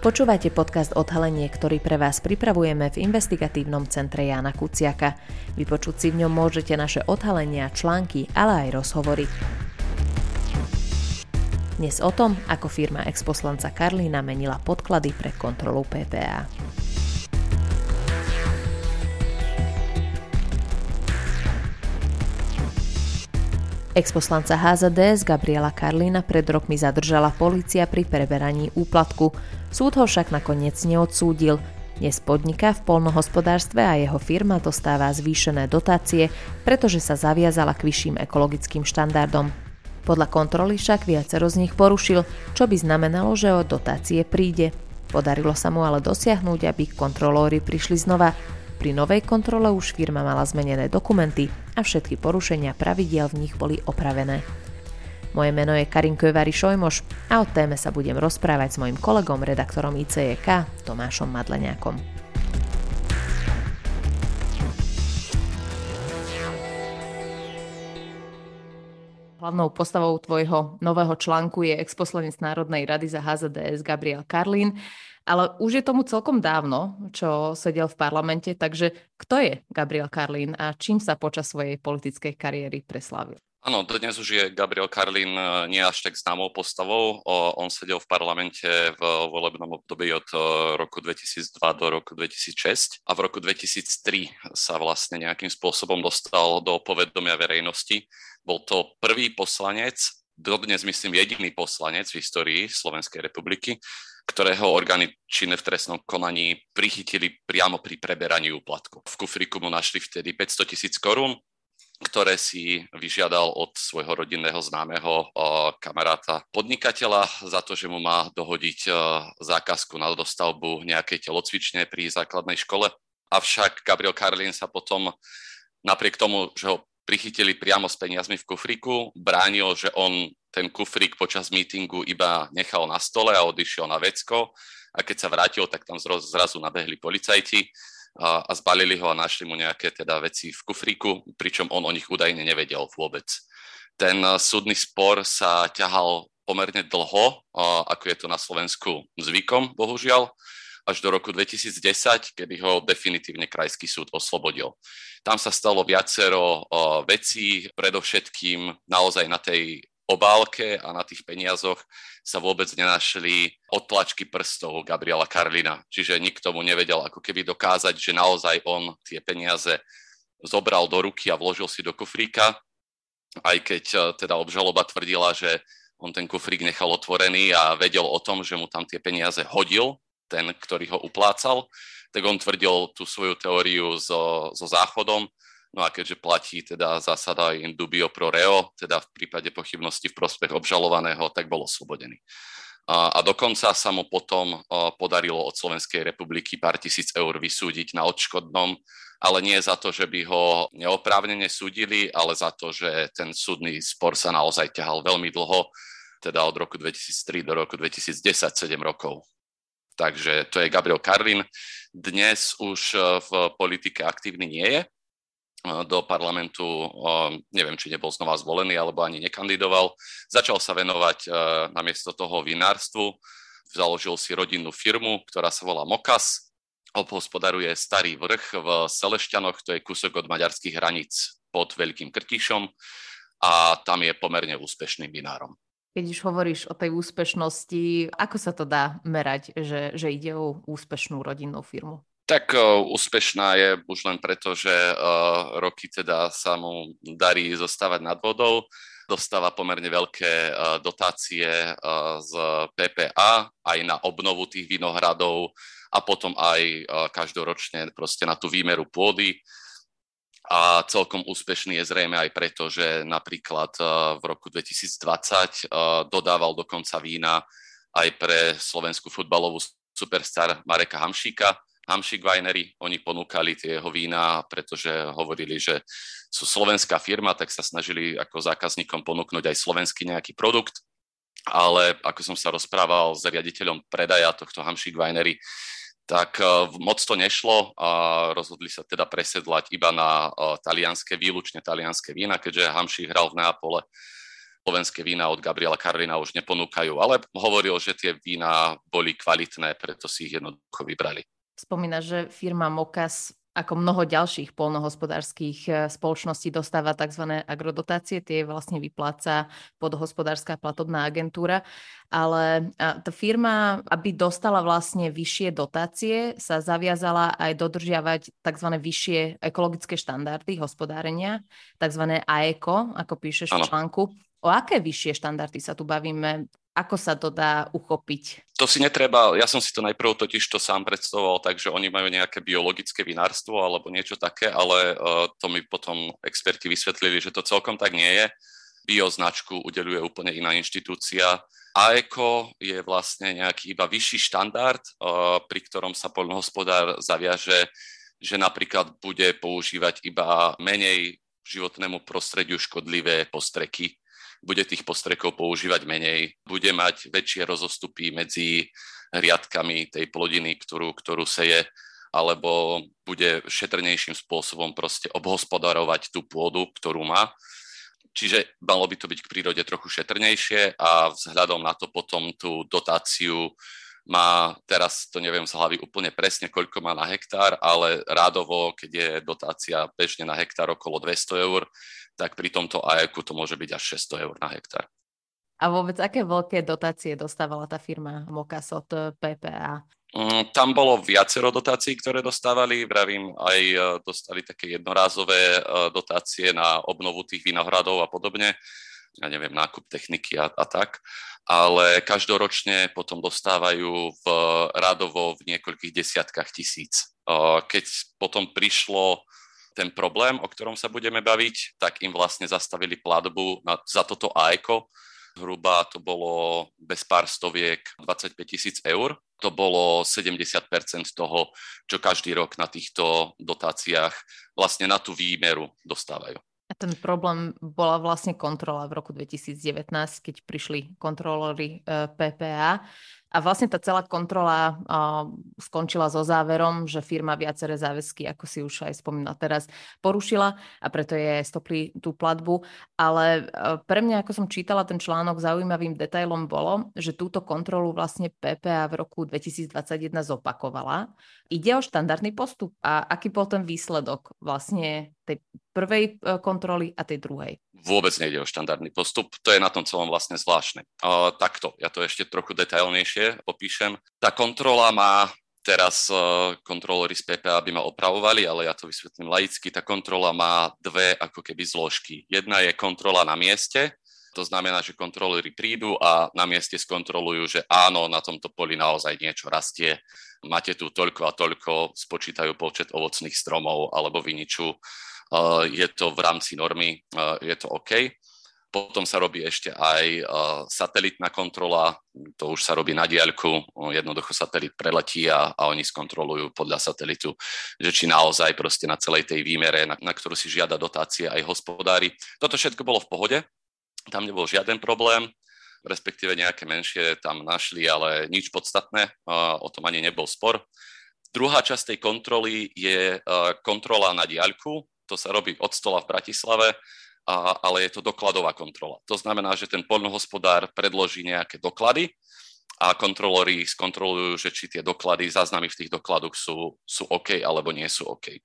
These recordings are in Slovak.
Počúvate podcast Odhalenie, ktorý pre vás pripravujeme v investigatívnom centre Jána Kuciaka. Vypočuť si v ňom môžete naše odhalenia, články, ale aj rozhovory. Dnes o tom, ako firma exposlanca Karlína menila podklady pre kontrolu PPA. Exposlanca HZDS Gabriela Karlína pred rokmi zadržala policia pri preberaní úplatku. Súd ho však nakoniec neodsúdil. Dnes podniká v polnohospodárstve a jeho firma dostáva zvýšené dotácie, pretože sa zaviazala k vyšším ekologickým štandardom. Podľa kontroly však viacero z nich porušil, čo by znamenalo, že o dotácie príde. Podarilo sa mu ale dosiahnuť, aby kontrolóri prišli znova. Pri novej kontrole už firma mala zmenené dokumenty a všetky porušenia pravidiel v nich boli opravené. Moje meno je Karin Kövary Šojmoš a o téme sa budem rozprávať s mojim kolegom, redaktorom ICEK, Tomášom Madleniakom. Hlavnou postavou tvojho nového článku je exposlanec Národnej rady za HZDS Gabriel Karlín. Ale už je tomu celkom dávno, čo sedel v parlamente, takže kto je Gabriel Karlín a čím sa počas svojej politickej kariéry preslávil? Áno, dnes už je Gabriel Karlín e, nie až tak známou postavou. On sedel v parlamente v volebnom období od e, roku 2002 do roku 2006 a v roku 2003 sa vlastne nejakým spôsobom dostal do povedomia verejnosti. Bol to prvý poslanec, dodnes myslím jediný poslanec v histórii Slovenskej republiky, ktorého orgány činné v trestnom konaní prichytili priamo pri preberaní úplatku. V kufriku mu našli vtedy 500 tisíc korún, ktoré si vyžiadal od svojho rodinného známeho kamaráta podnikateľa za to, že mu má dohodiť zákazku na dostavbu nejakej telocvične pri základnej škole. Avšak Gabriel Karlin sa potom napriek tomu, že ho prichytili priamo s peniazmi v kufriku, bránil, že on ten kufrík počas mítingu iba nechal na stole a odišiel na vecko. A keď sa vrátil, tak tam zrazu nabehli policajti a, a zbalili ho a našli mu nejaké teda veci v kufríku, pričom on o nich údajne nevedel vôbec. Ten súdny spor sa ťahal pomerne dlho, ako je to na Slovensku zvykom, bohužiaľ, až do roku 2010, kedy ho definitívne krajský súd oslobodil. Tam sa stalo viacero vecí, predovšetkým naozaj na tej obálke a na tých peniazoch sa vôbec nenašli odtlačky prstov Gabriela Karlina. Čiže nikto mu nevedel ako keby dokázať, že naozaj on tie peniaze zobral do ruky a vložil si do kufríka, aj keď e, teda obžaloba tvrdila, že on ten kufrík nechal otvorený a vedel o tom, že mu tam tie peniaze hodil, ten, ktorý ho uplácal, tak on tvrdil tú svoju teóriu so, so záchodom, No a keďže platí teda zásada in dubio pro reo, teda v prípade pochybnosti v prospech obžalovaného, tak bol oslobodený. A, a dokonca sa mu potom podarilo od Slovenskej republiky pár tisíc eur vysúdiť na odškodnom, ale nie za to, že by ho neoprávnene súdili, ale za to, že ten súdny spor sa naozaj ťahal veľmi dlho, teda od roku 2003 do roku 2010, 7 rokov. Takže to je Gabriel Karlin. Dnes už v politike aktívny nie je, do parlamentu, neviem, či nebol znova zvolený, alebo ani nekandidoval. Začal sa venovať namiesto toho vinárstvu, založil si rodinnú firmu, ktorá sa volá Mokas, obhospodaruje Starý vrch v Selešťanoch, to je kúsok od maďarských hraníc pod Veľkým Krtišom a tam je pomerne úspešným vinárom. Keď už hovoríš o tej úspešnosti, ako sa to dá merať, že, že ide o úspešnú rodinnú firmu? Tak uh, úspešná je už len preto, že uh, roky teda sa mu darí zostávať nad vodou. Dostáva pomerne veľké uh, dotácie z PPA aj na obnovu tých vinohradov a potom aj každoročne proste na tú výmeru pôdy. A celkom úspešný je zrejme aj preto, že napríklad uh, v roku 2020 uh, dodával dokonca vína aj pre slovenskú futbalovú superstar Mareka Hamšíka, Hamšik Winery, oni ponúkali tie jeho vína, pretože hovorili, že sú slovenská firma, tak sa snažili ako zákazníkom ponúknuť aj slovenský nejaký produkt, ale ako som sa rozprával s riaditeľom predaja tohto Hamšik Winery, tak uh, moc to nešlo a rozhodli sa teda presedlať iba na uh, talianské, výlučne talianské vína, keďže Hamšik hral v Neapole slovenské vína od Gabriela Karlina už neponúkajú, ale hovoril, že tie vína boli kvalitné, preto si ich jednoducho vybrali. Spomína, že firma Mokas ako mnoho ďalších polnohospodárských e, spoločností dostáva tzv. agrodotácie, tie vlastne vypláca podhospodárska platobná agentúra, ale tá firma, aby dostala vlastne vyššie dotácie, sa zaviazala aj dodržiavať tzv. vyššie ekologické štandardy hospodárenia, tzv. AECO, ako píšeš ano. v článku. O aké vyššie štandardy sa tu bavíme? Ako sa to dá uchopiť? To si netreba, ja som si to najprv totiž to sám predstavoval, takže oni majú nejaké biologické vinárstvo alebo niečo také, ale uh, to mi potom experti vysvetlili, že to celkom tak nie je. Bioznačku udeluje úplne iná inštitúcia. AECO je vlastne nejaký iba vyšší štandard, uh, pri ktorom sa poľnohospodár zaviaže, že napríklad bude používať iba menej životnému prostrediu škodlivé postreky bude tých postrekov používať menej, bude mať väčšie rozostupy medzi riadkami tej plodiny, ktorú, ktorú seje, alebo bude šetrnejším spôsobom proste obhospodarovať tú pôdu, ktorú má. Čiže malo by to byť k prírode trochu šetrnejšie a vzhľadom na to potom tú dotáciu má, teraz to neviem z hlavy úplne presne, koľko má na hektár, ale rádovo, keď je dotácia bežne na hektár okolo 200 eur, tak pri tomto AEK to môže byť až 600 eur na hektár. A vôbec aké veľké dotácie dostávala tá firma Mokas od PPA? Mm, tam bolo viacero dotácií, ktoré dostávali. Vravím, aj e, dostali také jednorázové e, dotácie na obnovu tých vinohradov a podobne ja neviem, nákup techniky a, a tak, ale každoročne potom dostávajú v radovo v niekoľkých desiatkách tisíc. Keď potom prišlo ten problém, o ktorom sa budeme baviť, tak im vlastne zastavili platbu na, za toto AECO. Hruba to bolo bez pár stoviek 25 tisíc eur. To bolo 70% toho, čo každý rok na týchto dotáciách vlastne na tú výmeru dostávajú. Ten problém bola vlastne kontrola v roku 2019, keď prišli kontrolory e, PPA a vlastne tá celá kontrola uh, skončila so záverom, že firma viaceré záväzky, ako si už aj spomínal teraz, porušila a preto je stopli tú platbu. Ale uh, pre mňa, ako som čítala ten článok, zaujímavým detailom bolo, že túto kontrolu vlastne PPA v roku 2021 zopakovala. Ide o štandardný postup a aký bol ten výsledok vlastne tej prvej kontroly a tej druhej? Vôbec nejde o štandardný postup, to je na tom celom vlastne zvláštne. Uh, takto, ja to ešte trochu detailnejšie popíšem. Tá kontrola má teraz uh, kontrolóri z PPA by ma opravovali, ale ja to vysvetlím laicky. Tá kontrola má dve ako keby zložky. Jedna je kontrola na mieste, to znamená, že kontrolóri prídu a na mieste skontrolujú, že áno, na tomto poli naozaj niečo rastie, máte tu toľko a toľko, spočítajú počet ovocných stromov alebo viniču, uh, je to v rámci normy, uh, je to OK. Potom sa robí ešte aj uh, satelitná kontrola, to už sa robí na diaľku, jednoducho satelit preletí a, a oni skontrolujú podľa satelitu, že či naozaj proste na celej tej výmere, na, na ktorú si žiada dotácie aj hospodári. Toto všetko bolo v pohode, tam nebol žiaden problém, respektíve nejaké menšie tam našli, ale nič podstatné, o tom ani nebol spor. Druhá časť tej kontroly je kontrola na diaľku, to sa robí od stola v Bratislave, a, ale je to dokladová kontrola. To znamená, že ten poľnohospodár predloží nejaké doklady a kontrolóri skontrolujú, že či tie doklady, záznamy v tých dokladoch sú, sú OK alebo nie sú OK.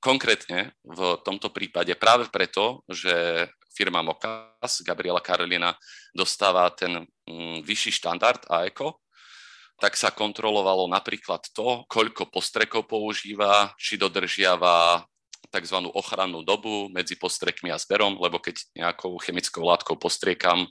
Konkrétne v tomto prípade práve preto, že firma Mokas, Gabriela Karolina, dostáva ten mm, vyšší štandard AECO, tak sa kontrolovalo napríklad to, koľko postrekov používa, či dodržiava tzv. ochrannú dobu medzi postrekmi a zberom, lebo keď nejakou chemickou látkou postriekam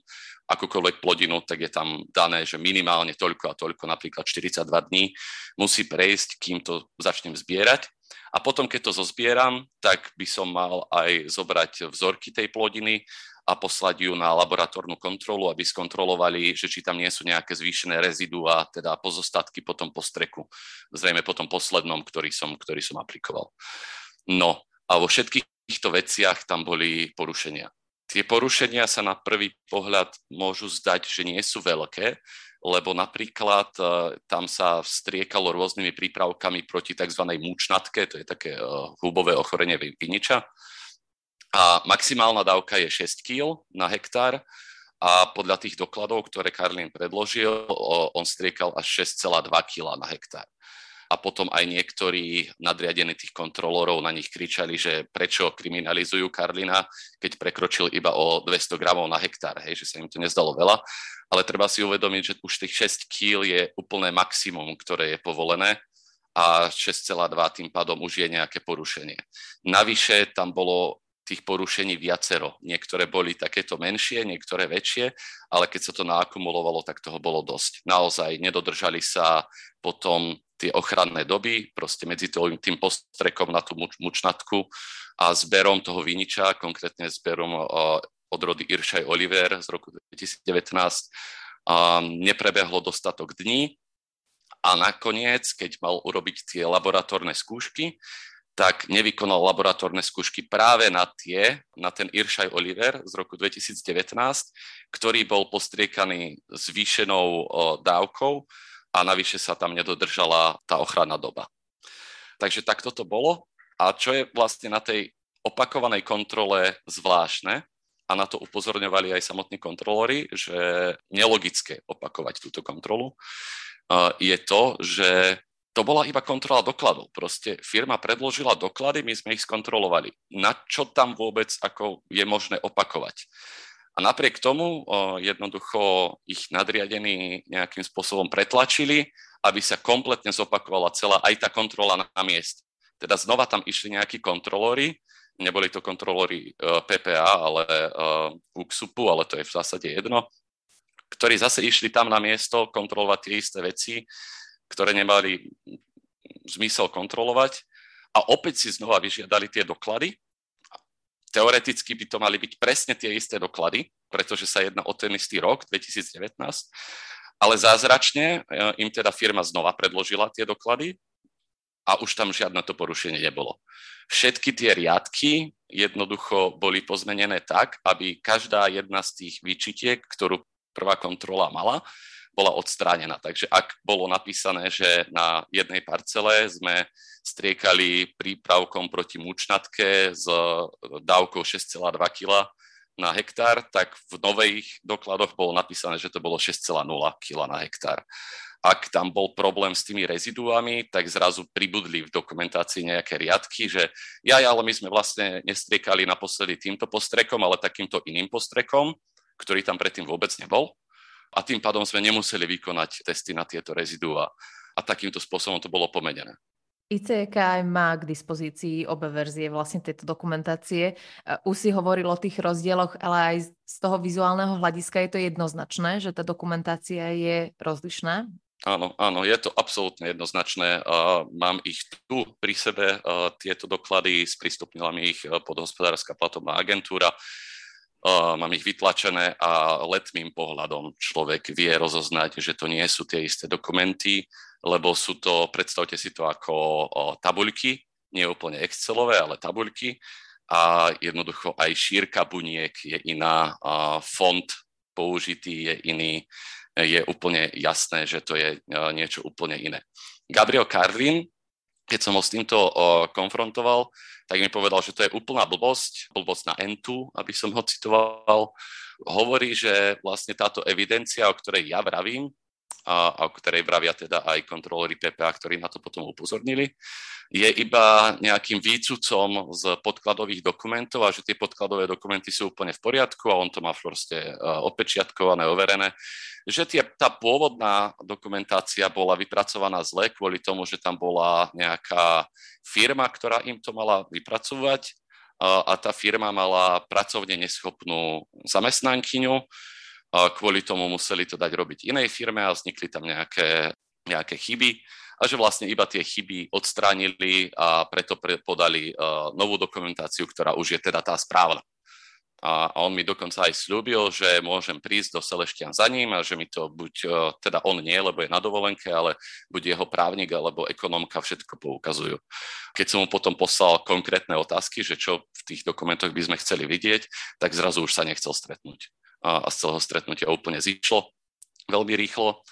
akúkoľvek plodinu, tak je tam dané, že minimálne toľko a toľko, napríklad 42 dní, musí prejsť, kým to začnem zbierať. A potom, keď to zozbieram, tak by som mal aj zobrať vzorky tej plodiny a poslať ju na laboratórnu kontrolu, aby skontrolovali, že či tam nie sú nejaké zvýšené a teda pozostatky po tom postreku, zrejme po tom poslednom, ktorý som, ktorý som aplikoval. No a vo všetkých týchto veciach tam boli porušenia. Tie porušenia sa na prvý pohľad môžu zdať, že nie sú veľké, lebo napríklad e, tam sa vstriekalo rôznymi prípravkami proti tzv. múčnatke, to je také e, hubové ochorenie viniča. A maximálna dávka je 6 kg na hektár a podľa tých dokladov, ktoré Karlin predložil, on striekal až 6,2 kg na hektár a potom aj niektorí nadriadení tých kontrolorov na nich kričali, že prečo kriminalizujú Karlina, keď prekročil iba o 200 gramov na hektár, hej, že sa im to nezdalo veľa, ale treba si uvedomiť, že už tých 6 kg je úplné maximum, ktoré je povolené a 6,2 tým pádom už je nejaké porušenie. Navyše tam bolo tých porušení viacero. Niektoré boli takéto menšie, niektoré väčšie, ale keď sa to naakumulovalo, tak toho bolo dosť. Naozaj nedodržali sa potom tie ochranné doby, proste medzi tým postrekom na tú mučnatku a zberom toho viniča, konkrétne zberom od rody Iršaj Oliver z roku 2019, neprebehlo dostatok dní a nakoniec, keď mal urobiť tie laboratórne skúšky, tak nevykonal laboratórne skúšky práve na tie, na ten Iršaj Oliver z roku 2019, ktorý bol postriekaný zvýšenou dávkou a navyše sa tam nedodržala tá ochranná doba. Takže takto to bolo. A čo je vlastne na tej opakovanej kontrole zvláštne, a na to upozorňovali aj samotní kontrolóri, že nelogické opakovať túto kontrolu, je to, že to bola iba kontrola dokladov. Proste firma predložila doklady, my sme ich skontrolovali. Na čo tam vôbec ako je možné opakovať? A napriek tomu o, jednoducho ich nadriadení nejakým spôsobom pretlačili, aby sa kompletne zopakovala celá aj tá kontrola na, na mieste. Teda znova tam išli nejakí kontrolóri, neboli to kontrolóri e, PPA, ale e, UXUPu, ale to je v zásade jedno, ktorí zase išli tam na miesto kontrolovať tie isté veci, ktoré nemali zmysel kontrolovať a opäť si znova vyžiadali tie doklady. Teoreticky by to mali byť presne tie isté doklady, pretože sa jedná o ten istý rok, 2019, ale zázračne e, im teda firma znova predložila tie doklady a už tam žiadne to porušenie nebolo. Všetky tie riadky jednoducho boli pozmenené tak, aby každá jedna z tých výčitiek, ktorú prvá kontrola mala, bola odstránená. Takže ak bolo napísané, že na jednej parcele sme striekali prípravkom proti mučnatke s dávkou 6,2 kg na hektár, tak v nových dokladoch bolo napísané, že to bolo 6,0 kg na hektár. Ak tam bol problém s tými reziduami, tak zrazu pribudli v dokumentácii nejaké riadky, že ja, ale my sme vlastne nestriekali naposledy týmto postrekom, ale takýmto iným postrekom, ktorý tam predtým vôbec nebol a tým pádom sme nemuseli vykonať testy na tieto reziduá a takýmto spôsobom to bolo pomenené. ICK aj má k dispozícii obe verzie vlastne tejto dokumentácie. Už si hovoril o tých rozdieloch, ale aj z toho vizuálneho hľadiska je to jednoznačné, že tá dokumentácia je rozlišná? Áno, áno, je to absolútne jednoznačné. Mám ich tu pri sebe, tieto doklady, sprístupnila mi ich podhospodárska platovná agentúra mám ich vytlačené a letmým pohľadom človek vie rozoznať, že to nie sú tie isté dokumenty, lebo sú to, predstavte si to ako tabuľky, nie úplne Excelové, ale tabuľky a jednoducho aj šírka buniek je iná, font použitý je iný, je úplne jasné, že to je niečo úplne iné. Gabriel Carlin, keď som ho s týmto konfrontoval, tak mi povedal, že to je úplná blbosť, blbosť na entu, aby som ho citoval. Hovorí, že vlastne táto evidencia, o ktorej ja vravím, a, o ktorej vravia teda aj kontrolóri PPA, ktorí na to potom upozornili, je iba nejakým výcucom z podkladových dokumentov a že tie podkladové dokumenty sú úplne v poriadku a on to má proste odpečiatkované, overené. Že tie, tá pôvodná dokumentácia bola vypracovaná zle kvôli tomu, že tam bola nejaká firma, ktorá im to mala vypracovať a tá firma mala pracovne neschopnú zamestnankyňu, kvôli tomu museli to dať robiť inej firme a vznikli tam nejaké, nejaké chyby a že vlastne iba tie chyby odstránili a preto podali novú dokumentáciu, ktorá už je teda tá správna. A on mi dokonca aj slúbil, že môžem prísť do Seleštian za ním a že mi to buď, teda on nie, lebo je na dovolenke, ale buď jeho právnik alebo ekonomka všetko poukazujú. Keď som mu potom poslal konkrétne otázky, že čo v tých dokumentoch by sme chceli vidieť, tak zrazu už sa nechcel stretnúť a z celého stretnutia úplne zišlo veľmi rýchlo.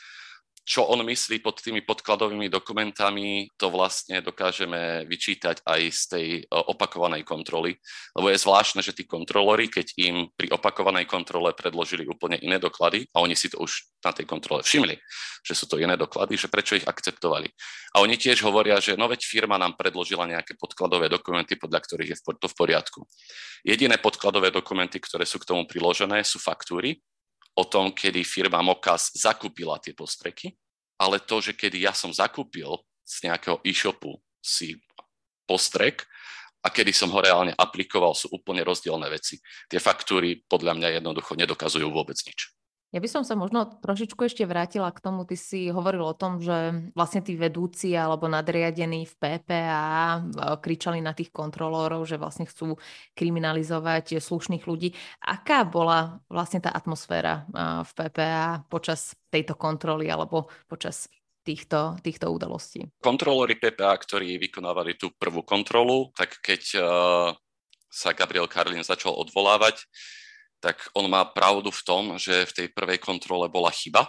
Čo on myslí pod tými podkladovými dokumentami, to vlastne dokážeme vyčítať aj z tej e, opakovanej kontroly. Lebo je zvláštne, že tí kontrolóri, keď im pri opakovanej kontrole predložili úplne iné doklady, a oni si to už na tej kontrole všimli, že sú to iné doklady, že prečo ich akceptovali. A oni tiež hovoria, že no veď firma nám predložila nejaké podkladové dokumenty, podľa ktorých je to v poriadku. Jediné podkladové dokumenty, ktoré sú k tomu priložené, sú faktúry, o tom, kedy firma Mokas zakúpila tie postreky, ale to, že kedy ja som zakúpil z nejakého e-shopu si postrek a kedy som ho reálne aplikoval, sú úplne rozdielne veci. Tie faktúry podľa mňa jednoducho nedokazujú vôbec nič. Ja by som sa možno trošičku ešte vrátila k tomu, ty si hovoril o tom, že vlastne tí vedúci alebo nadriadení v PPA kričali na tých kontrolórov, že vlastne chcú kriminalizovať slušných ľudí. Aká bola vlastne tá atmosféra v PPA počas tejto kontroly alebo počas týchto, týchto udalostí? Kontrolóri PPA, ktorí vykonávali tú prvú kontrolu, tak keď sa Gabriel Karlin začal odvolávať, tak on má pravdu v tom, že v tej prvej kontrole bola chyba.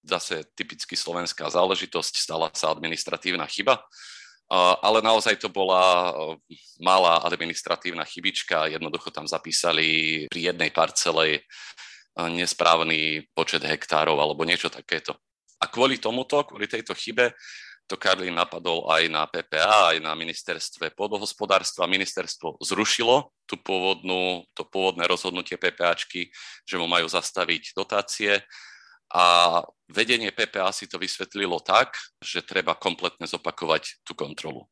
Zase typicky slovenská záležitosť, stala sa administratívna chyba, ale naozaj to bola malá administratívna chybička. Jednoducho tam zapísali pri jednej parcele nesprávny počet hektárov alebo niečo takéto. A kvôli tomuto, kvôli tejto chybe, to Karlín napadol aj na PPA, aj na ministerstve pôdohospodárstva. Ministerstvo zrušilo tú pôvodnú, to pôvodné rozhodnutie PPAčky, že mu majú zastaviť dotácie a vedenie PPA si to vysvetlilo tak, že treba kompletne zopakovať tú kontrolu.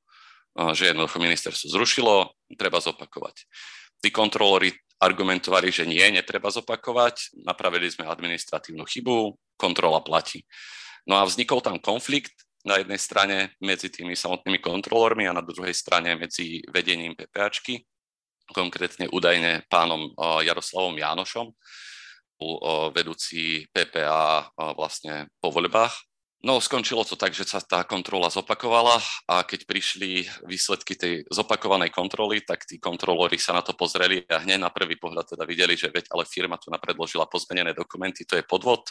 Že jednoducho ministerstvo zrušilo, treba zopakovať. Tí kontrolóri argumentovali, že nie, netreba zopakovať, napravili sme administratívnu chybu, kontrola platí. No a vznikol tam konflikt na jednej strane medzi tými samotnými kontrolórmi a na druhej strane medzi vedením PPAčky, konkrétne údajne pánom Jaroslavom Jánošom, vedúci PPA vlastne po voľbách. No, skončilo to tak, že sa tá kontrola zopakovala a keď prišli výsledky tej zopakovanej kontroly, tak tí kontrolóri sa na to pozreli a hneď na prvý pohľad teda videli, že veď ale firma tu napredložila pozmenené dokumenty, to je podvod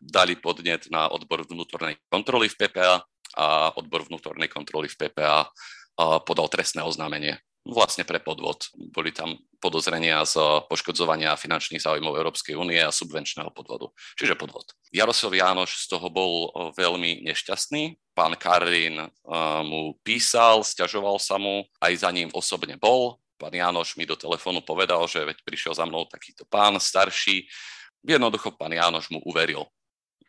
dali podnet na odbor vnútornej kontroly v PPA a odbor vnútornej kontroly v PPA podal trestné oznámenie vlastne pre podvod. Boli tam podozrenia z poškodzovania finančných záujmov Európskej únie a subvenčného podvodu. Čiže podvod. Jaroslav Jánoš z toho bol veľmi nešťastný. Pán Karlín mu písal, stiažoval sa mu, aj za ním osobne bol. Pán Jánoš mi do telefónu povedal, že veď prišiel za mnou takýto pán starší. Jednoducho pán Jánoš mu uveril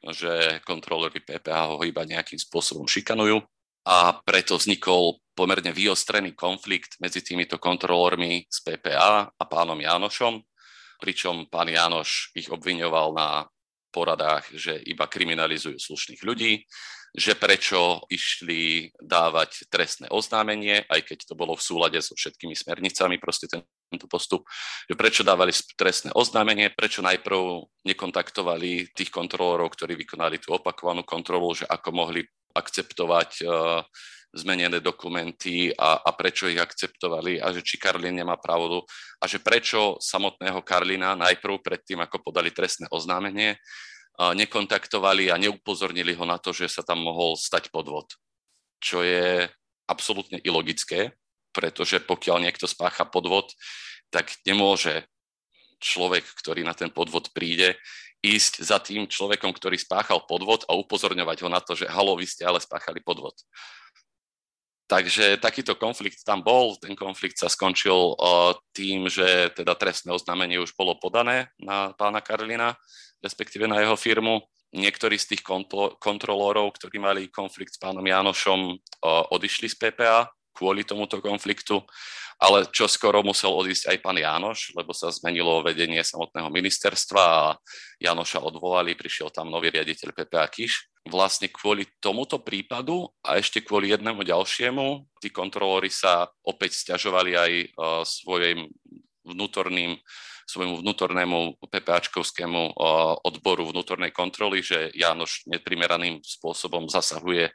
že kontrolery PPH ho iba nejakým spôsobom šikanujú a preto vznikol pomerne vyostrený konflikt medzi týmito kontrolórmi z PPA a pánom Jánošom, pričom pán Jánoš ich obviňoval na poradách, že iba kriminalizujú slušných ľudí, že prečo išli dávať trestné oznámenie, aj keď to bolo v súlade so všetkými smernicami, proste ten, tento postup, že prečo dávali trestné oznámenie, prečo najprv nekontaktovali tých kontrolórov, ktorí vykonali tú opakovanú kontrolu, že ako mohli akceptovať uh, zmenené dokumenty a, a prečo ich akceptovali a že či Karlin nemá pravdu a že prečo samotného Karlina najprv predtým, ako podali trestné oznámenie, nekontaktovali a neupozornili ho na to, že sa tam mohol stať podvod. Čo je absolútne ilogické, pretože pokiaľ niekto spácha podvod, tak nemôže človek, ktorý na ten podvod príde, ísť za tým človekom, ktorý spáchal podvod a upozorňovať ho na to, že halo, vy ste ale spáchali podvod. Takže takýto konflikt tam bol. Ten konflikt sa skončil tým, že teda trestné oznámenie už bolo podané na pána Karlina, respektíve na jeho firmu. Niektorí z tých kontro- kontrolórov, ktorí mali konflikt s pánom Janošom, odišli z PPA kvôli tomuto konfliktu, ale čo skoro musel odísť aj pán Jánoš, lebo sa zmenilo vedenie samotného ministerstva a Janoša odvolali, prišiel tam nový riaditeľ PPA Kiš. Vlastne kvôli tomuto prípadu a ešte kvôli jednému ďalšiemu, tí kontrolóri sa opäť stiažovali aj uh, svojim vnútorným svojmu vnútornému PPAčkovskému odboru vnútornej kontroly, že Jánoš neprimeraným spôsobom zasahuje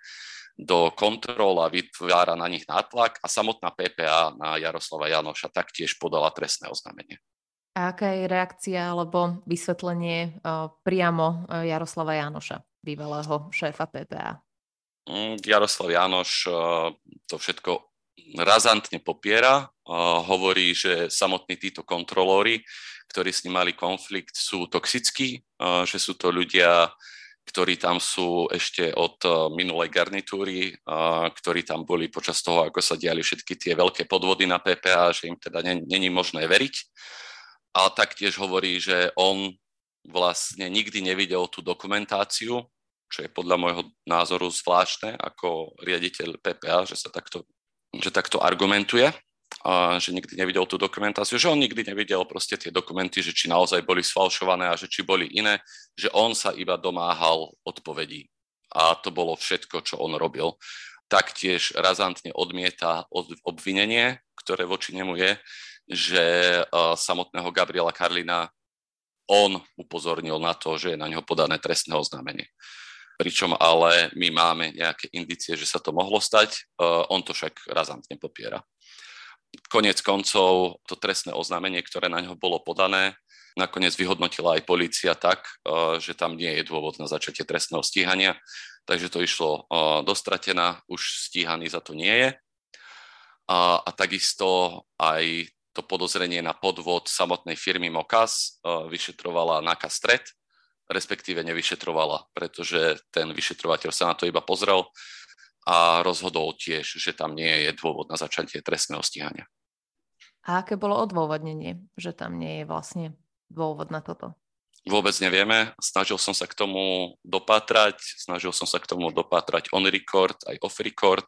do kontrol a vytvára na nich nátlak a samotná PPA na Jaroslava Janoša taktiež podala trestné oznámenie. A aká je reakcia alebo vysvetlenie uh, priamo uh, Jaroslava Janoša? bývalého šéfa PPA. Mm, Jaroslav Jánoš to všetko razantne popiera. Hovorí, že samotní títo kontrolóri, ktorí s ním mali konflikt, sú toxickí, že sú to ľudia, ktorí tam sú ešte od minulej garnitúry, ktorí tam boli počas toho, ako sa diali všetky tie veľké podvody na PPA, že im teda není možné veriť. A taktiež hovorí, že on vlastne nikdy nevidel tú dokumentáciu, čo je podľa môjho názoru zvláštne ako riaditeľ PPA, že sa takto že takto argumentuje, a že nikdy nevidel tú dokumentáciu, že on nikdy nevidel proste tie dokumenty, že či naozaj boli sfalšované a že či boli iné, že on sa iba domáhal odpovedí. A to bolo všetko, čo on robil. Taktiež razantne odmieta obvinenie, ktoré voči nemu je, že samotného Gabriela Karlina on upozornil na to, že je na ňo podané trestné oznámenie pričom ale my máme nejaké indície, že sa to mohlo stať, e, on to však razantne popiera. Konec koncov to trestné oznámenie, ktoré na ňo bolo podané, nakoniec vyhodnotila aj policia tak, e, že tam nie je dôvod na začatie trestného stíhania, takže to išlo dostratená, už stíhaný za to nie je. A, a takisto aj to podozrenie na podvod samotnej firmy Mokas vyšetrovala NAKA Stred, respektíve nevyšetrovala, pretože ten vyšetrovateľ sa na to iba pozrel a rozhodol tiež, že tam nie je dôvod na začatie trestného stíhania. A aké bolo odôvodnenie, že tam nie je vlastne dôvod na toto? Vôbec nevieme. Snažil som sa k tomu dopatrať, snažil som sa k tomu dopatrať on record, aj off record,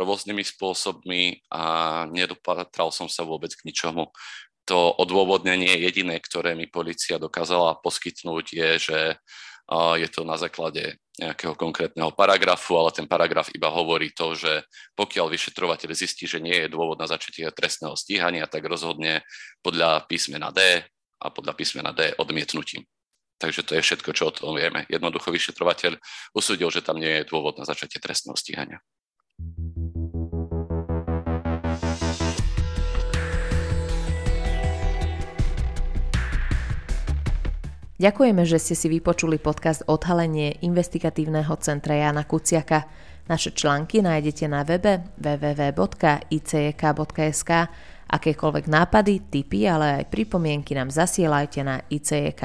rôznymi spôsobmi a nedopatral som sa vôbec k ničomu to odôvodnenie jediné, ktoré mi policia dokázala poskytnúť, je, že je to na základe nejakého konkrétneho paragrafu, ale ten paragraf iba hovorí to, že pokiaľ vyšetrovateľ zistí, že nie je dôvod na začatie trestného stíhania, tak rozhodne podľa písmena D a podľa písmena D odmietnutím. Takže to je všetko, čo o tom vieme. Jednoducho vyšetrovateľ usúdil, že tam nie je dôvod na začatie trestného stíhania. Ďakujeme, že ste si vypočuli podcast Odhalenie investigatívneho centra Jana Kuciaka. Naše články nájdete na webe www.icek.sk. Akékoľvek nápady, tipy, ale aj pripomienky nám zasielajte na icek.icek.sk.